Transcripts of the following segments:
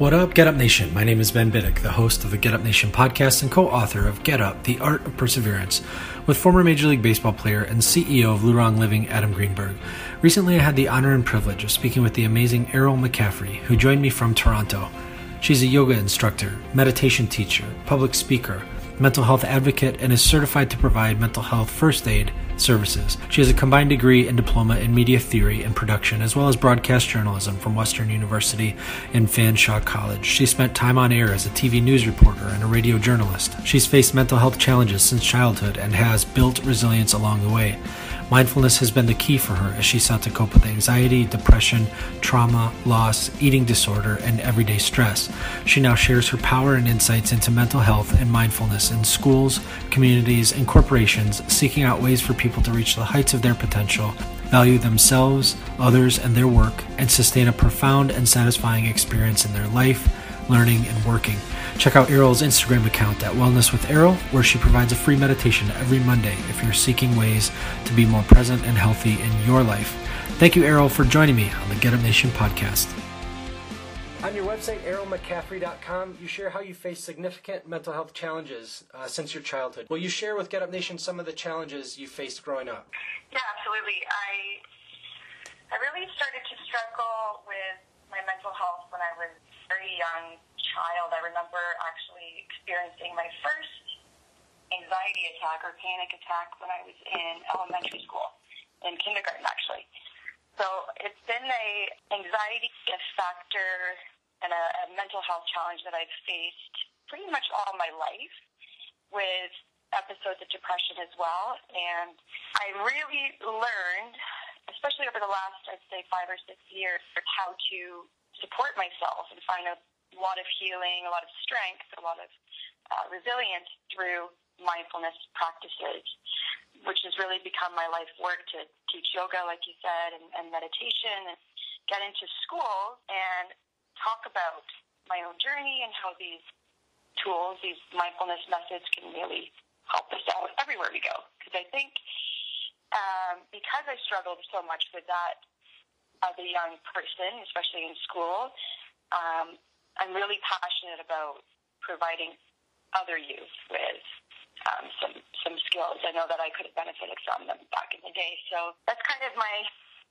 What up, Get Up Nation? My name is Ben Biddick, the host of the Get Up Nation podcast and co author of Get Up, The Art of Perseverance, with former Major League Baseball player and CEO of Lurong Living, Adam Greenberg. Recently, I had the honor and privilege of speaking with the amazing Eryl McCaffrey, who joined me from Toronto. She's a yoga instructor, meditation teacher, public speaker, mental health advocate, and is certified to provide mental health first aid services. She has a combined degree and diploma in media theory and production, as well as broadcast journalism from Western University and Fanshawe College. She spent time on air as a TV news reporter and a radio journalist. She's faced mental health challenges since childhood and has built resilience along the way. Mindfulness has been the key for her as she sought to cope with anxiety, depression, trauma, loss, eating disorder, and everyday stress. She now shares her power and insights into mental health and mindfulness in schools, communities, and corporations, seeking out ways for people to reach the heights of their potential, value themselves, others, and their work, and sustain a profound and satisfying experience in their life, learning, and working. Check out Eryl's Instagram account at Wellness with Eryl, where she provides a free meditation every Monday if you're seeking ways to be more present and healthy in your life. Thank you, Eryl, for joining me on the Get Up Nation podcast. On your website, erylmccaffrey.com, you share how you face significant mental health challenges uh, since your childhood. Will you share with Get Up Nation some of the challenges you faced growing up? Yeah, absolutely. I I really started to struggle with my mental health when I was very young child, I remember actually experiencing my first anxiety attack or panic attack when I was in elementary school, in kindergarten actually. So it's been a anxiety factor and a, a mental health challenge that I've faced pretty much all my life with episodes of depression as well. And I really learned, especially over the last, I'd say, five or six years, how to support myself and find a lot of healing, a lot of strength, a lot of uh, resilience through mindfulness practices, which has really become my life work to teach yoga, like you said, and, and meditation, and get into schools and talk about my own journey and how these tools, these mindfulness methods can really help us out everywhere we go. Because I think um, because I struggled so much with that as a young person, especially in school, um, I'm really passionate about providing other youth with um, some some skills. I know that I could have benefited from them back in the day. So that's kind of my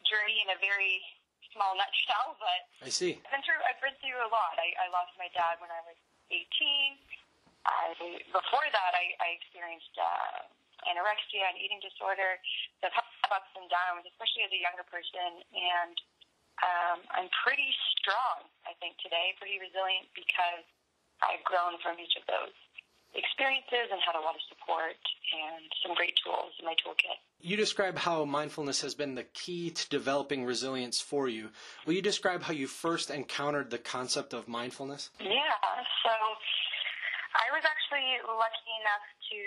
journey in a very small nutshell. But I see. I've been through I've been through a lot. I, I lost my dad when I was 18. I before that I, I experienced uh, anorexia and eating disorder. So I've had ups and downs, especially as a younger person, and um, I'm pretty strong, I think, today, pretty resilient because I've grown from each of those experiences and had a lot of support and some great tools in my toolkit. You describe how mindfulness has been the key to developing resilience for you. Will you describe how you first encountered the concept of mindfulness? Yeah, so I was actually lucky enough to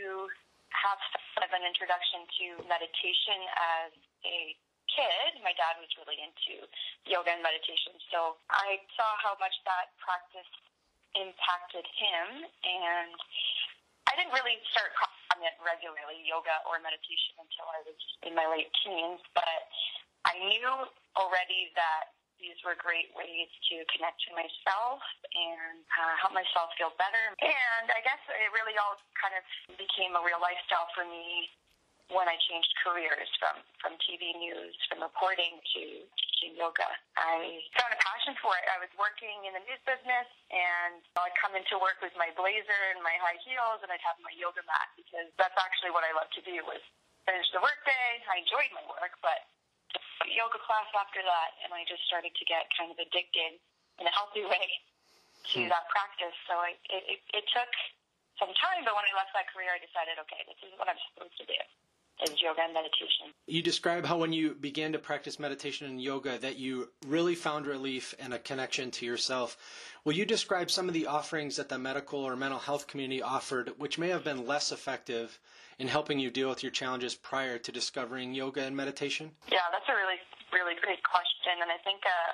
have sort of an introduction to meditation as a kid, my dad was really into yoga and meditation. So I saw how much that practice impacted him. And I didn't really start practicing it regularly, yoga or meditation, until I was in my late teens. But I knew already that these were great ways to connect to myself and uh, help myself feel better. And I guess it really all kind of became a real lifestyle for me when I changed careers from, from TV news, from reporting to teaching yoga. I found a passion for it. I was working in the news business and I'd come into work with my blazer and my high heels and I'd have my yoga mat because that's actually what I love to do was finish the workday. I enjoyed my work, but yoga class after that, and I just started to get kind of addicted in a healthy way to hmm. that practice. So I, it, it, it took some time, but when I left that career, I decided, okay, this is what I'm supposed to do is yoga and meditation. You describe how when you began to practice meditation and yoga that you really found relief and a connection to yourself. Will you describe some of the offerings that the medical or mental health community offered which may have been less effective in helping you deal with your challenges prior to discovering yoga and meditation? Yeah, that's a really really great question and I think uh,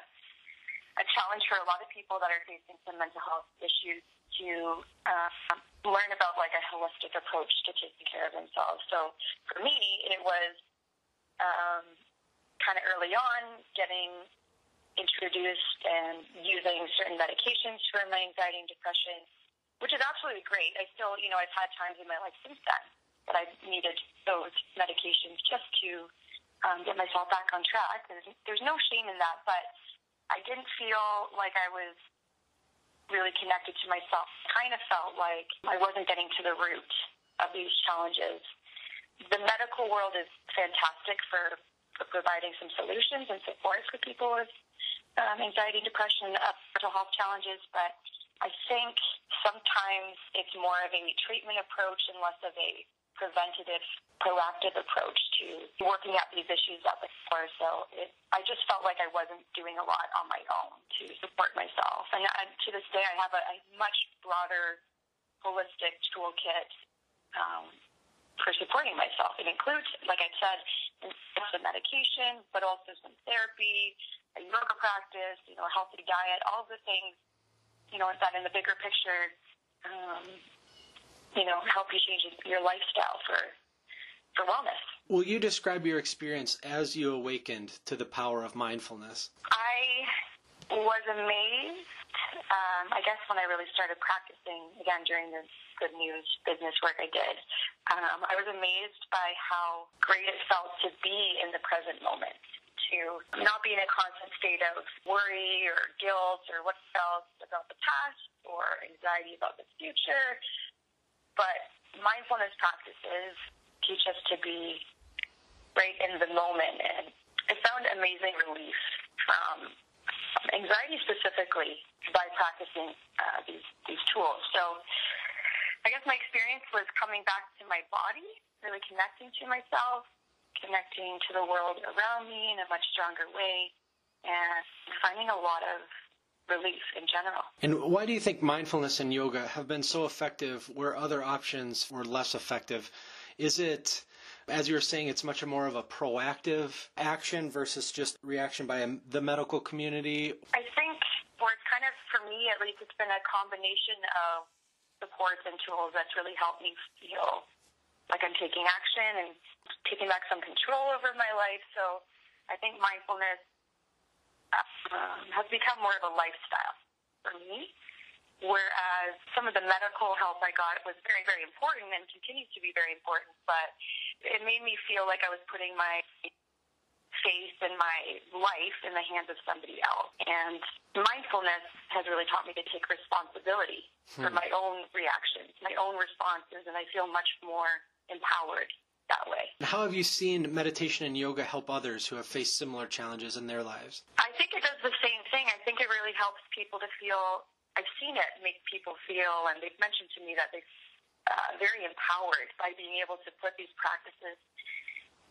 a challenge for a lot of people that are facing some mental health issues to uh, learn about like a holistic approach to taking care of themselves. So for me, it was um, kind of early on getting introduced and using certain medications for my anxiety and depression, which is absolutely great. I still, you know, I've had times in my life since then that I've needed those medications just to um, get myself back on track. There's, there's no shame in that, but I didn't feel like I was really connected to myself. Kind of felt like I wasn't getting to the root of these challenges. The medical world is fantastic for, providing some solutions and support for people with um, anxiety, depression, uh, mental health challenges, but I think sometimes it's more of a treatment approach and less of a preventative, proactive approach to working out these issues at the core. So it, I just felt like I wasn't doing a lot on my own to support myself. And, and to this day, I have a, a much broader, holistic toolkit um, for supporting myself. It includes, like I said, some medication, but also some therapy, a yoga practice, you know, a healthy diet, all the things, you know, that in the bigger picture um, you know, help you change your lifestyle for for wellness. Will you describe your experience as you awakened to the power of mindfulness? I was amazed. Um, I guess when I really started practicing again during the good news business work I did, um, I was amazed by how great it felt to be in the present moment to not be in a constant state of worry or guilt or what else about the past or anxiety about the future, but mindfulness practices teach us to be right in the moment. And I found amazing relief from anxiety specifically by practicing uh, these, these tools. So I guess my experience was coming back to my body, really connecting to myself, connecting to the world around me in a much stronger way, and finding a lot of relief in general. And why do you think mindfulness and yoga have been so effective where other options were less effective? Is it, as you were saying, it's much more of a proactive action versus just reaction by the medical community? I think, or it's kind of, for me at least, it's been a combination of supports and tools that's really helped me feel like I'm taking action and taking back some control over my life. So I think mindfulness um, has become more of a lifestyle for me. Whereas some of the medical help I got was very, very important and continues to be very important, but it made me feel like I was putting my faith and my life in the hands of somebody else. And mindfulness has really taught me to take responsibility hmm. for my own reactions, my own responses, and I feel much more empowered that way. How have you seen meditation and yoga help others who have faced similar challenges in their lives? I think it does the same thing. I think it really helps people to feel. I've seen it make people feel, and they've mentioned to me that they're uh, very empowered by being able to put these practices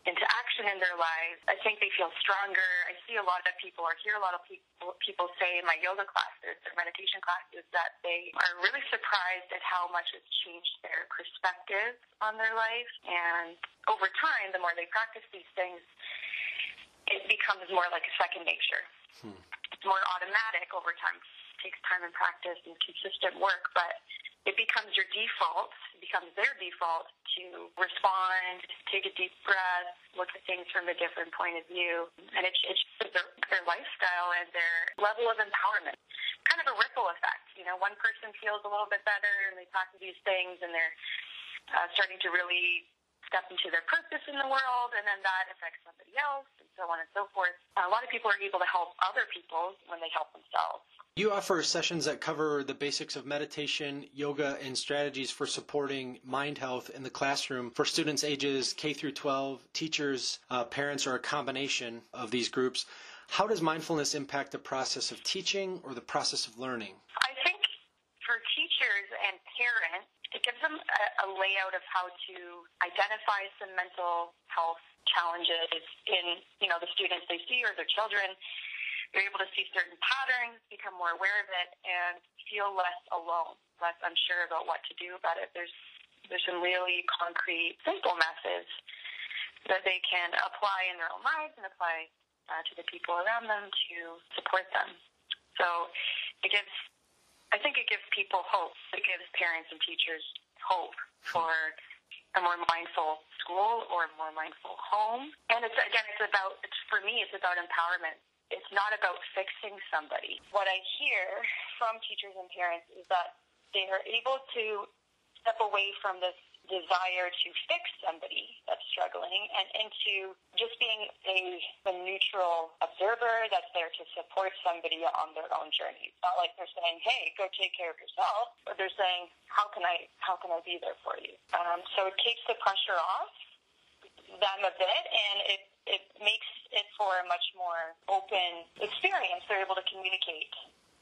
into action in their lives. I think they feel stronger. I see a lot of people or hear a lot of people people say in my yoga classes or meditation classes that they are really surprised at how much it's changed their perspective on their life. And over time, the more they practice these things, it becomes more like a second nature. Hmm. It's more automatic over time. It takes time and practice and consistent work, but it becomes your default, it becomes their default to respond, take a deep breath, look at things from a different point of view, and it, it their, their lifestyle and their level of empowerment. Kind of a ripple effect. You know, one person feels a little bit better and they practice these things and they're uh, starting to really step into their purpose in the world, and then that affects somebody else, and so on and so forth. A lot of people are able to help other people when they help themselves. You offer sessions that cover the basics of meditation, yoga, and strategies for supporting mind health in the classroom for students ages K through 12, teachers, uh, parents, or a combination of these groups. How does mindfulness impact the process of teaching or the process of learning? I think for teachers and parents, it gives them a, a layout of how to identify some mental health challenges in you know the students they see or their children you're able to see certain patterns, become more aware of it, and feel less alone, less unsure about what to do about it. There's there's some really concrete, simple methods that they can apply in their own lives and apply uh, to the people around them to support them. So it gives, I think it gives people hope. It gives parents and teachers hope for a more mindful school or a more mindful home. And it's again, it's about, it's, for me, it's about empowerment it's not about fixing somebody. What I hear from teachers and parents is that they are able to step away from this desire to fix somebody that's struggling and into just being a, a neutral observer that's there to support somebody on their own journey. It's not like they're saying, "Hey, go take care of yourself," but they're saying, "How can I? How can I be there for you?" Um, so it takes the pressure off them a bit, and it it makes it for a much more open experience. They're able to communicate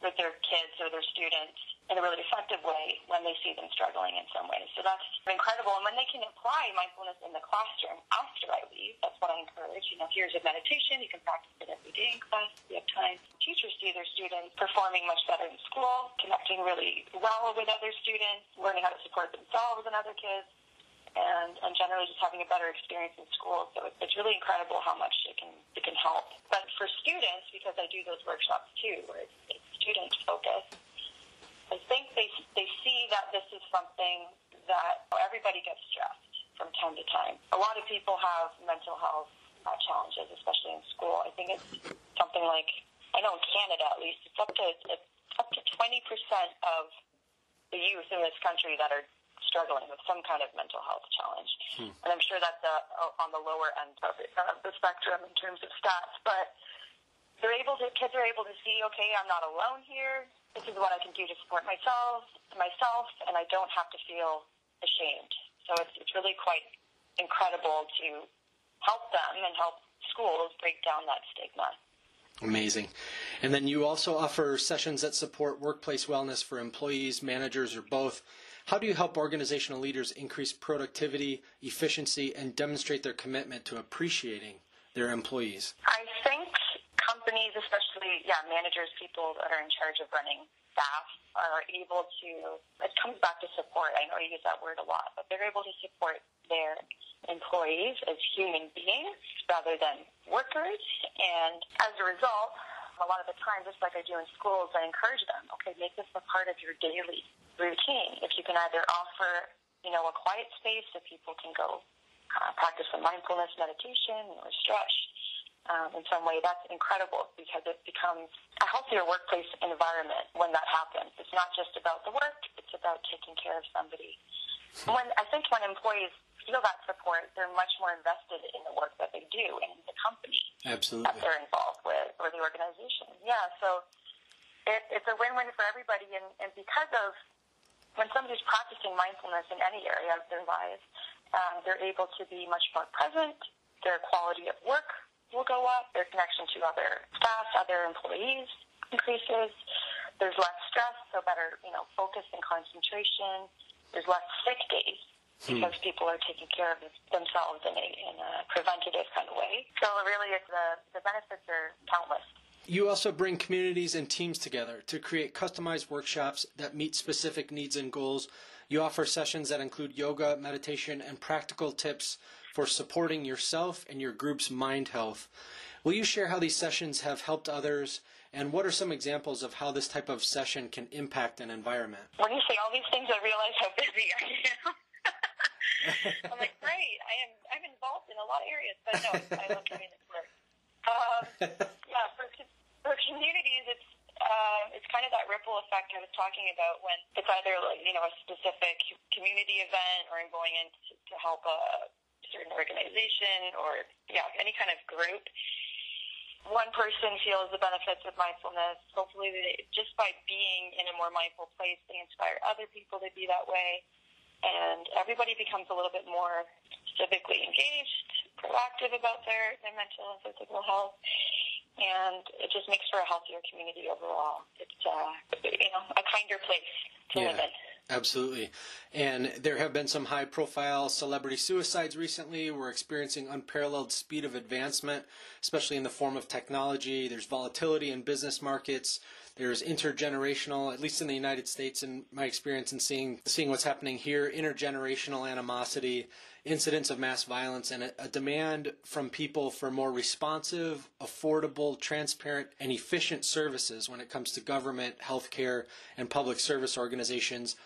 with their kids or their students in a really effective way when they see them struggling in some way. So that's incredible. And when they can apply mindfulness in the classroom after I leave, that's what I encourage. You know, here's a meditation. You can practice it every day in class. You have time. Teachers see their students performing much better in school, connecting really well with other students, learning how to support themselves and other kids and, and generally just having a better experience in school. So it's, it's really incredible how much it can it can help. But for students, because I do those workshops too, where it's, it's student focused, I think they they see that this is something that everybody gets stressed from time to time. A lot of people have mental health uh, challenges, especially in school. I think it's something like I know in Canada at least it's up to it's up to twenty percent of the youth in this country that are struggling with some kind of mental health challenge. Hmm. And I'm sure that's uh, on the lower end of, it, uh, the spectrum in terms of stats. But they're able to, kids are able to see, okay, I'm not alone here. This is what I can do to support myself, myself, and I don't have to feel ashamed. So it's, it's really quite incredible to help them and help schools break down that stigma. Amazing. And then you also offer sessions that support workplace wellness for employees, managers, or both. How do you help organizational leaders increase productivity, efficiency, and demonstrate their commitment to appreciating their employees? I think companies, especially yeah, managers, people that are in charge of running staff, are able to. It comes back to support. I know you use that word a lot, but they're able to support their employees as human beings rather than workers. And as a result, a lot of the time, just like I do in schools, I encourage them, okay, make this a part of your daily routine. If you can either offer, you know, a quiet space so people can go uh, practice some mindfulness meditation or stretch um, in some way, that's incredible because it becomes a healthier workplace environment when that happens. It's not just about the work, it's about taking care of somebody. When I think when employees feel that support, they're much more invested in the work that they do and in the company Absolutely. that they're involved with or the organization. Yeah, so it, it's a win-win for everybody, and, and because of when somebody's practicing mindfulness in any area of their lives, um, they're able to be much more present. Their quality of work will go up. Their connection to other staff, other employees increases. There's less stress, so better, you know, focus and concentration. There's less sick days hmm. because people are taking care of themselves in a, in a preventative kind of way. So really, it's the the benefits are countless. You also bring communities and teams together to create customized workshops that meet specific needs and goals. You offer sessions that include yoga, meditation, and practical tips for supporting yourself and your group's mind health. Will you share how these sessions have helped others, and what are some examples of how this type of session can impact an environment? When you say all these things, I realize how busy I am. I'm like, great. I am. I'm involved in a lot of areas, but no, I love doing this work. Um, yeah, for for communities, it's uh, it's kind of that ripple effect I was talking about when it's either like you know a specific community event or I'm going in to, help a certain organization or yeah any kind of group. one person feels the benefits of mindfulness, hopefully they, just by being in a more mindful place, they inspire other people to be that way. And everybody becomes a little bit more civically engaged, proactive about their, their mental and physical health. And it just makes for a healthier community overall. It's, uh, you know, a kinder place to Yeah. live in. Absolutely. And there have been some high profile celebrity suicides recently. We're experiencing unparalleled speed of advancement, especially in the form of technology. There's volatility in business markets. There's intergenerational, at least in the United States, in my experience in seeing seeing what's happening here, intergenerational animosity, incidents of mass violence, and a, a demand from people for more responsive, affordable, transparent, and efficient services when it comes to government, healthcare, and public service organizations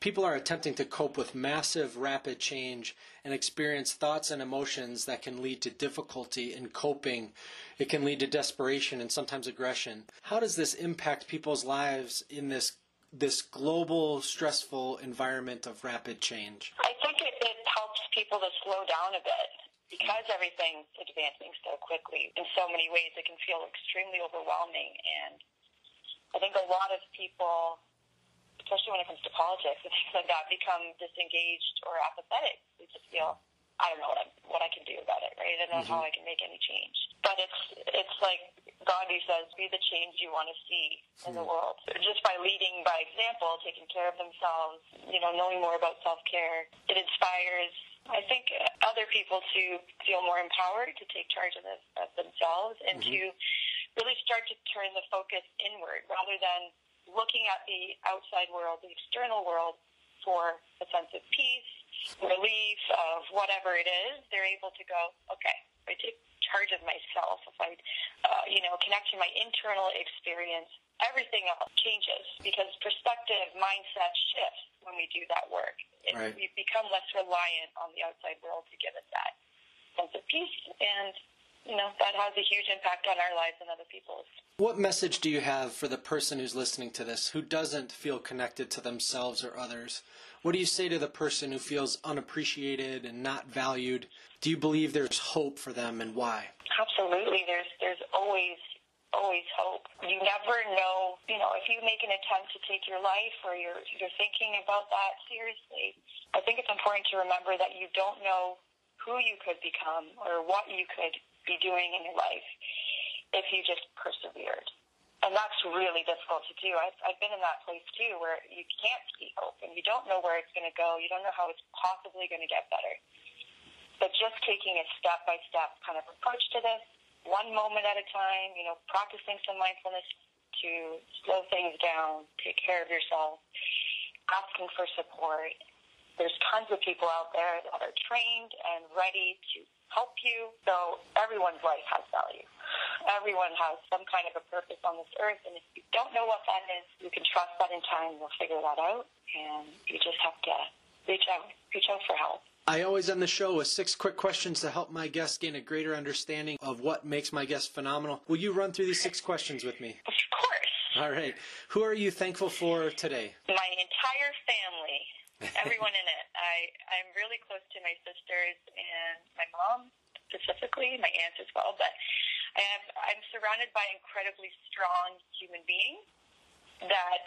people are attempting to cope with massive, rapid change and experience thoughts and emotions that can lead to difficulty in coping. It can lead to desperation and sometimes aggression. How does this impact people's lives in this this global, stressful environment of rapid change? I think it, it helps people to slow down a bit because everything's advancing so quickly. In so many ways, it can feel extremely overwhelming. And I think a lot of people, especially when it comes to politics and things like that, become disengaged or apathetic. They just feel, I don't know what, I, what I can do about it, right? I don't know mm-hmm. how I can make any change. But it's it's like Gandhi says, be the change you want to see in the mm. world. Just by leading by example, taking care of themselves, you know, knowing more about self-care, it inspires, I think, other people to feel more empowered, to take charge of, the, of themselves, and mm-hmm. to really start to turn the focus inward rather than looking at the outside world, the external world, for a sense of peace, relief, of whatever it is. They're able to go, okay, I take charge of myself. If I, uh, you know, connect to my internal experience, everything else changes because perspective, mindset shifts when we do that work. It, Right. We become less reliant on the outside world to give us that sense of peace, and you know that has a huge impact on our lives and other people's. What message do you have for the person who's listening to this who doesn't feel connected to themselves or others? What do you say to the person who feels unappreciated and not valued? Do you believe there's hope for them and why? Absolutely, there's there's always always hope. You never know, you know, if you make an attempt to take your life or you're you're thinking about that seriously. I think it's important to remember that you don't know who you could become or what you could be doing in your life if you just persevered. And that's really difficult to do. I've, I've been in that place too where you can't see hope and you don't know where it's going to go. You don't know how it's possibly going to get better. But just taking a step by step kind of approach to this, one moment at a time, you know, practicing some mindfulness to slow things down, take care of yourself, asking for support. There's tons of people out there that are trained and ready to help you. So everyone's life has value. Everyone has some kind of a purpose on this earth, and if you don't know what that is, you can trust that in time you'll figure that out, and you just have to reach out, reach out for help. I always end the show with six quick questions to help my guests gain a greater understanding of what makes my guest phenomenal. Will you run through these six questions with me? Of course. All right. Who are you thankful for today? my entire family, everyone in it. I I'm really close to my sisters and my mom specifically, my aunts as well. But I have I'm surrounded by incredibly strong human beings that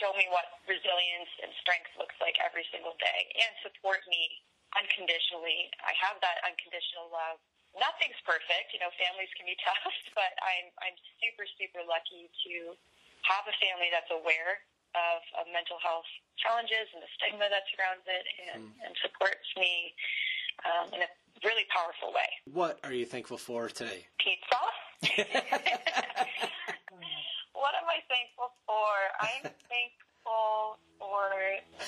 show me what resilience and strength looks like every single day and support me unconditionally. I have that unconditional love. Nothing's perfect, you know, families can be tough, but I'm I'm super, super lucky to have a family that's aware of, of mental health challenges and the stigma that surrounds it and, and supports me um, in a really powerful way. What are you thankful for today? Pizza. what am I thankful for? I'm thankful for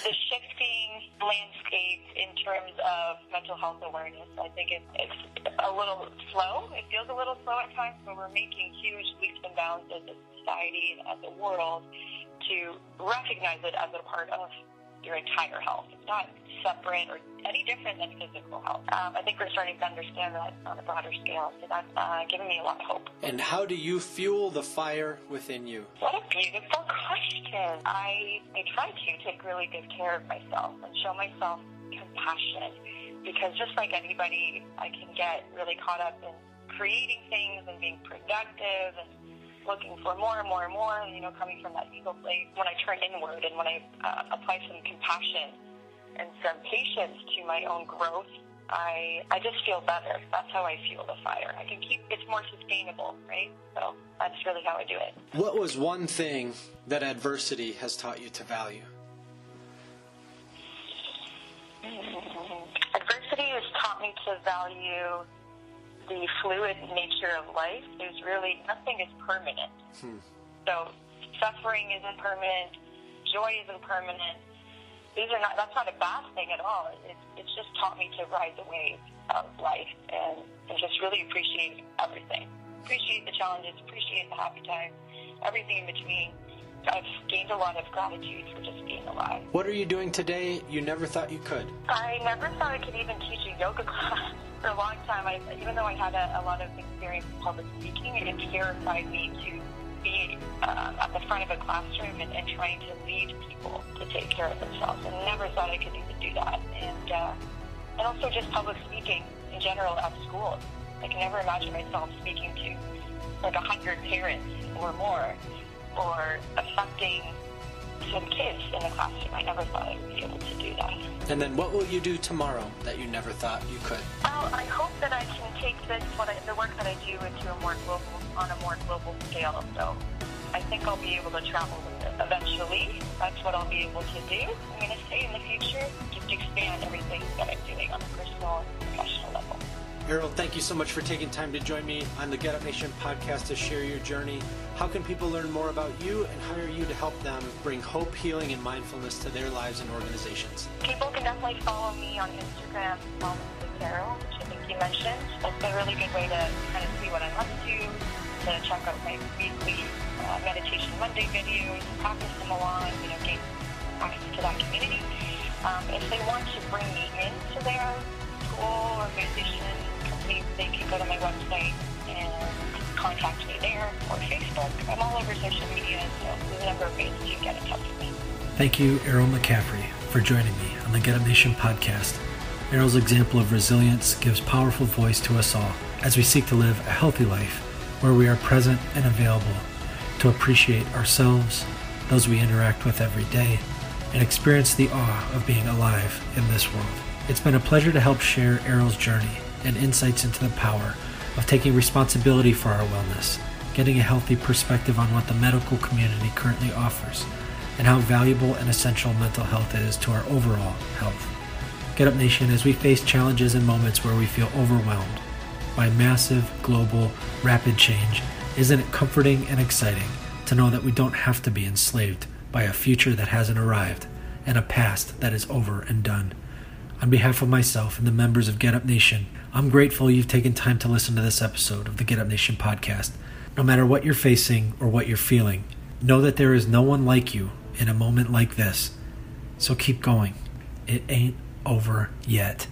the shifting landscape in terms of mental health awareness. I think it, it's a little slow. It feels a little slow at times, but we're making huge leaps and bounds as a society and as a world to recognize it as a part of your entire health. It's not separate or any different than physical health. Um, I think we're starting to understand that on a broader scale, so that's uh, giving me a lot of hope. And how do you fuel the fire within you? What a beautiful question. I, I try to take really good care of myself and show myself compassion because just like anybody, I can get really caught up in creating things and being productive and looking for more and more and more, you know, coming from that ego place, when I turn inward and when I uh, apply some compassion and some patience to my own growth, I I just feel better. That's how I fuel the fire. I can keep it's more sustainable, right? So that's really how I do it. What was one thing that adversity has taught you to value? Adversity has taught me to value the fluid nature of life. There's really nothing is permanent. Hmm. So suffering isn't permanent, joy isn't permanent. These are not. That's not a bad thing at all. It's it's just taught me to ride the wave of life and and just really appreciate everything. Appreciate the challenges. Appreciate the happy times. Everything in between. I've gained a lot of gratitude for just being alive. What are you doing today you never thought you could? I never thought I could even teach a yoga class. For a long time, I, even though I had a, a lot of experience in public speaking, it terrified me to be uh, at the front of a classroom and, and trying to lead people to take care of themselves. And never thought I could even do that. And, uh, and also just public speaking in general at school. I can never imagine myself speaking to like a hundred parents or more or affecting some kids in the classroom. I never thought I would be able to do that. And then what will you do tomorrow that you never thought you could? Well, I hope that I can take this, what I, the work that I do into a more global, on a more global scale. So I think I'll be able to travel with it eventually. That's what I'll be able to do. I'm going to say in the future, just expand everything that I'm doing on a personal and professional Eryl, thank you so much for taking time to join me on the Get Up Nation podcast to share your journey. How can people learn more about you and hire you to help them bring hope, healing, and mindfulness to their lives and organizations? People can definitely follow me on Instagram, with Eryl, which I think you mentioned. That's a really good way to kind of see what I'm up to, to check out my weekly uh, Meditation Monday videos, practice them along, you know, gain access to that community. Um, if they want to bring me into their school, can to my website and contact me there or Facebook. I'm all over social media, so there's a number of ways to get in touch with me. Thank you, Eryl McCaffrey, for joining me on the Get Up Nation podcast. Eryl's example of resilience gives powerful voice to us all as we seek to live a healthy life where we are present and available to appreciate ourselves, those we interact with every day, and experience the awe of being alive in this world. It's been a pleasure to help share Eryl's journey and insights into the power of taking responsibility for our wellness, getting a healthy perspective on what the medical community currently offers, and how valuable and essential mental health is to our overall health. Get Up Nation, as we face challenges and moments where we feel overwhelmed by massive, global, rapid change, isn't it comforting and exciting to know that we don't have to be enslaved by a future that hasn't arrived and a past that is over and done? On behalf of myself and the members of Get Up Nation, I'm grateful you've taken time to listen to this episode of the Get Up Nation podcast. No matter what you're facing or what you're feeling, know that there is no one like you in a moment like this. So keep going. It ain't over yet.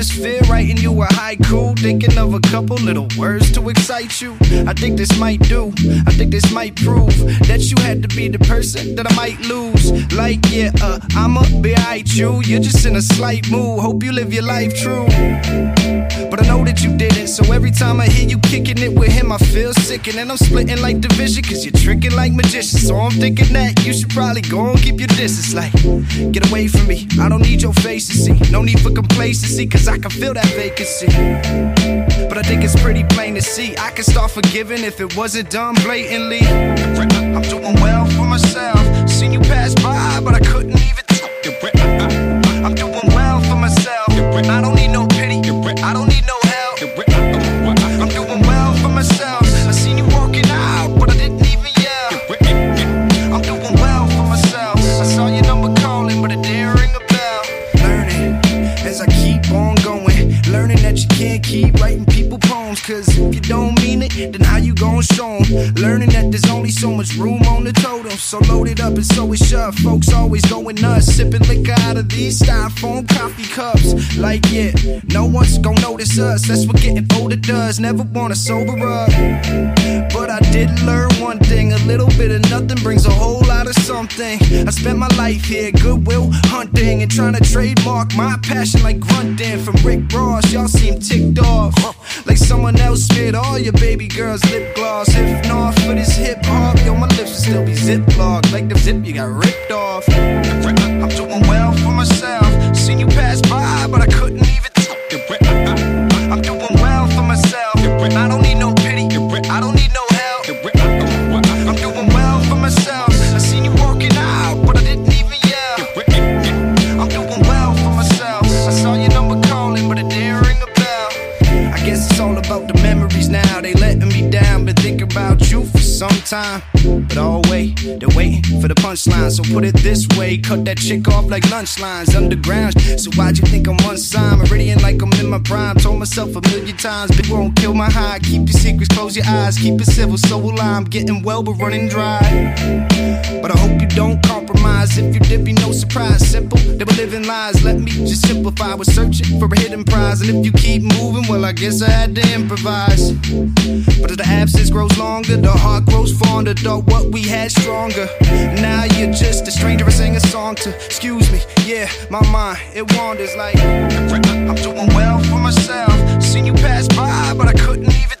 Atmosphere, writing you a haiku, thinking of a couple little words to excite you. I think this might do, I think this might prove that you had to be the person that I might lose. Like, yeah, uh, I'ma be you. You're just in a slight mood, hope you live your life true. But I know that you didn't, so every time I hear you kicking it with him, I feel sick, and I'm splitting like division, cause you're tricking like magicians. So I'm thinking that you should probably go and keep your distance. Like, get away from me, I don't need your face to see. No need for complacency, cause I can feel that vacancy. But I think it's pretty plain to see. I can start forgiving if it wasn't done blatantly. I'm doing well for myself. Seen you pass by, but I couldn't even. I'm doing well for myself. I don't that you can't keep writing people poems. Cause if you don't mean it, then how you gonna gon' show 'em. Learning that there's only so much room on the totem. So load it up and so it's shut. Folks always going nuts, sipping liquor out of these styrofoam coffee cups. Like, yeah, no one's gon' notice us. That's what getting older does. Never wanna sober up. But I did learn one thing a little bit of nothing brings a whole lot of something. I spent my life here, goodwill hunting, and trying to trademark my passion like grunting. From Rick Ross, y'all seem ticked off. Like someone else smeared all your baby girl's lip gloss. If not for this hip hop, yo, my lips would still be ziplocked. Like the zip you got ripped off. I'm doing well for myself. Seen you pass by, but I couldn't punchline. So put it this way, cut that chick off like lunch lines underground. So why'd you think I'm unsigned? Meridian like I'm in my prime. Told myself a million times, but won't kill my high. Keep your secrets, close your eyes, keep it civil. So will I. I'm getting well, but running dry. But I hope you don't compromise. If you did, be no surprise. Simple, they were living lies. Let me just simplify. We're searching for a hidden prize. And if you keep moving, well, I guess I had to improvise. But as the absence grows longer, the heart grows fonder. Thought what we had stronger. Now you're just a stranger I sing a song to. Excuse me, yeah, my mind, it wanders like I'm doing well for myself. Seen you pass by, but I couldn't even